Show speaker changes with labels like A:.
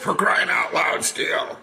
A: For crying out loud, Steele.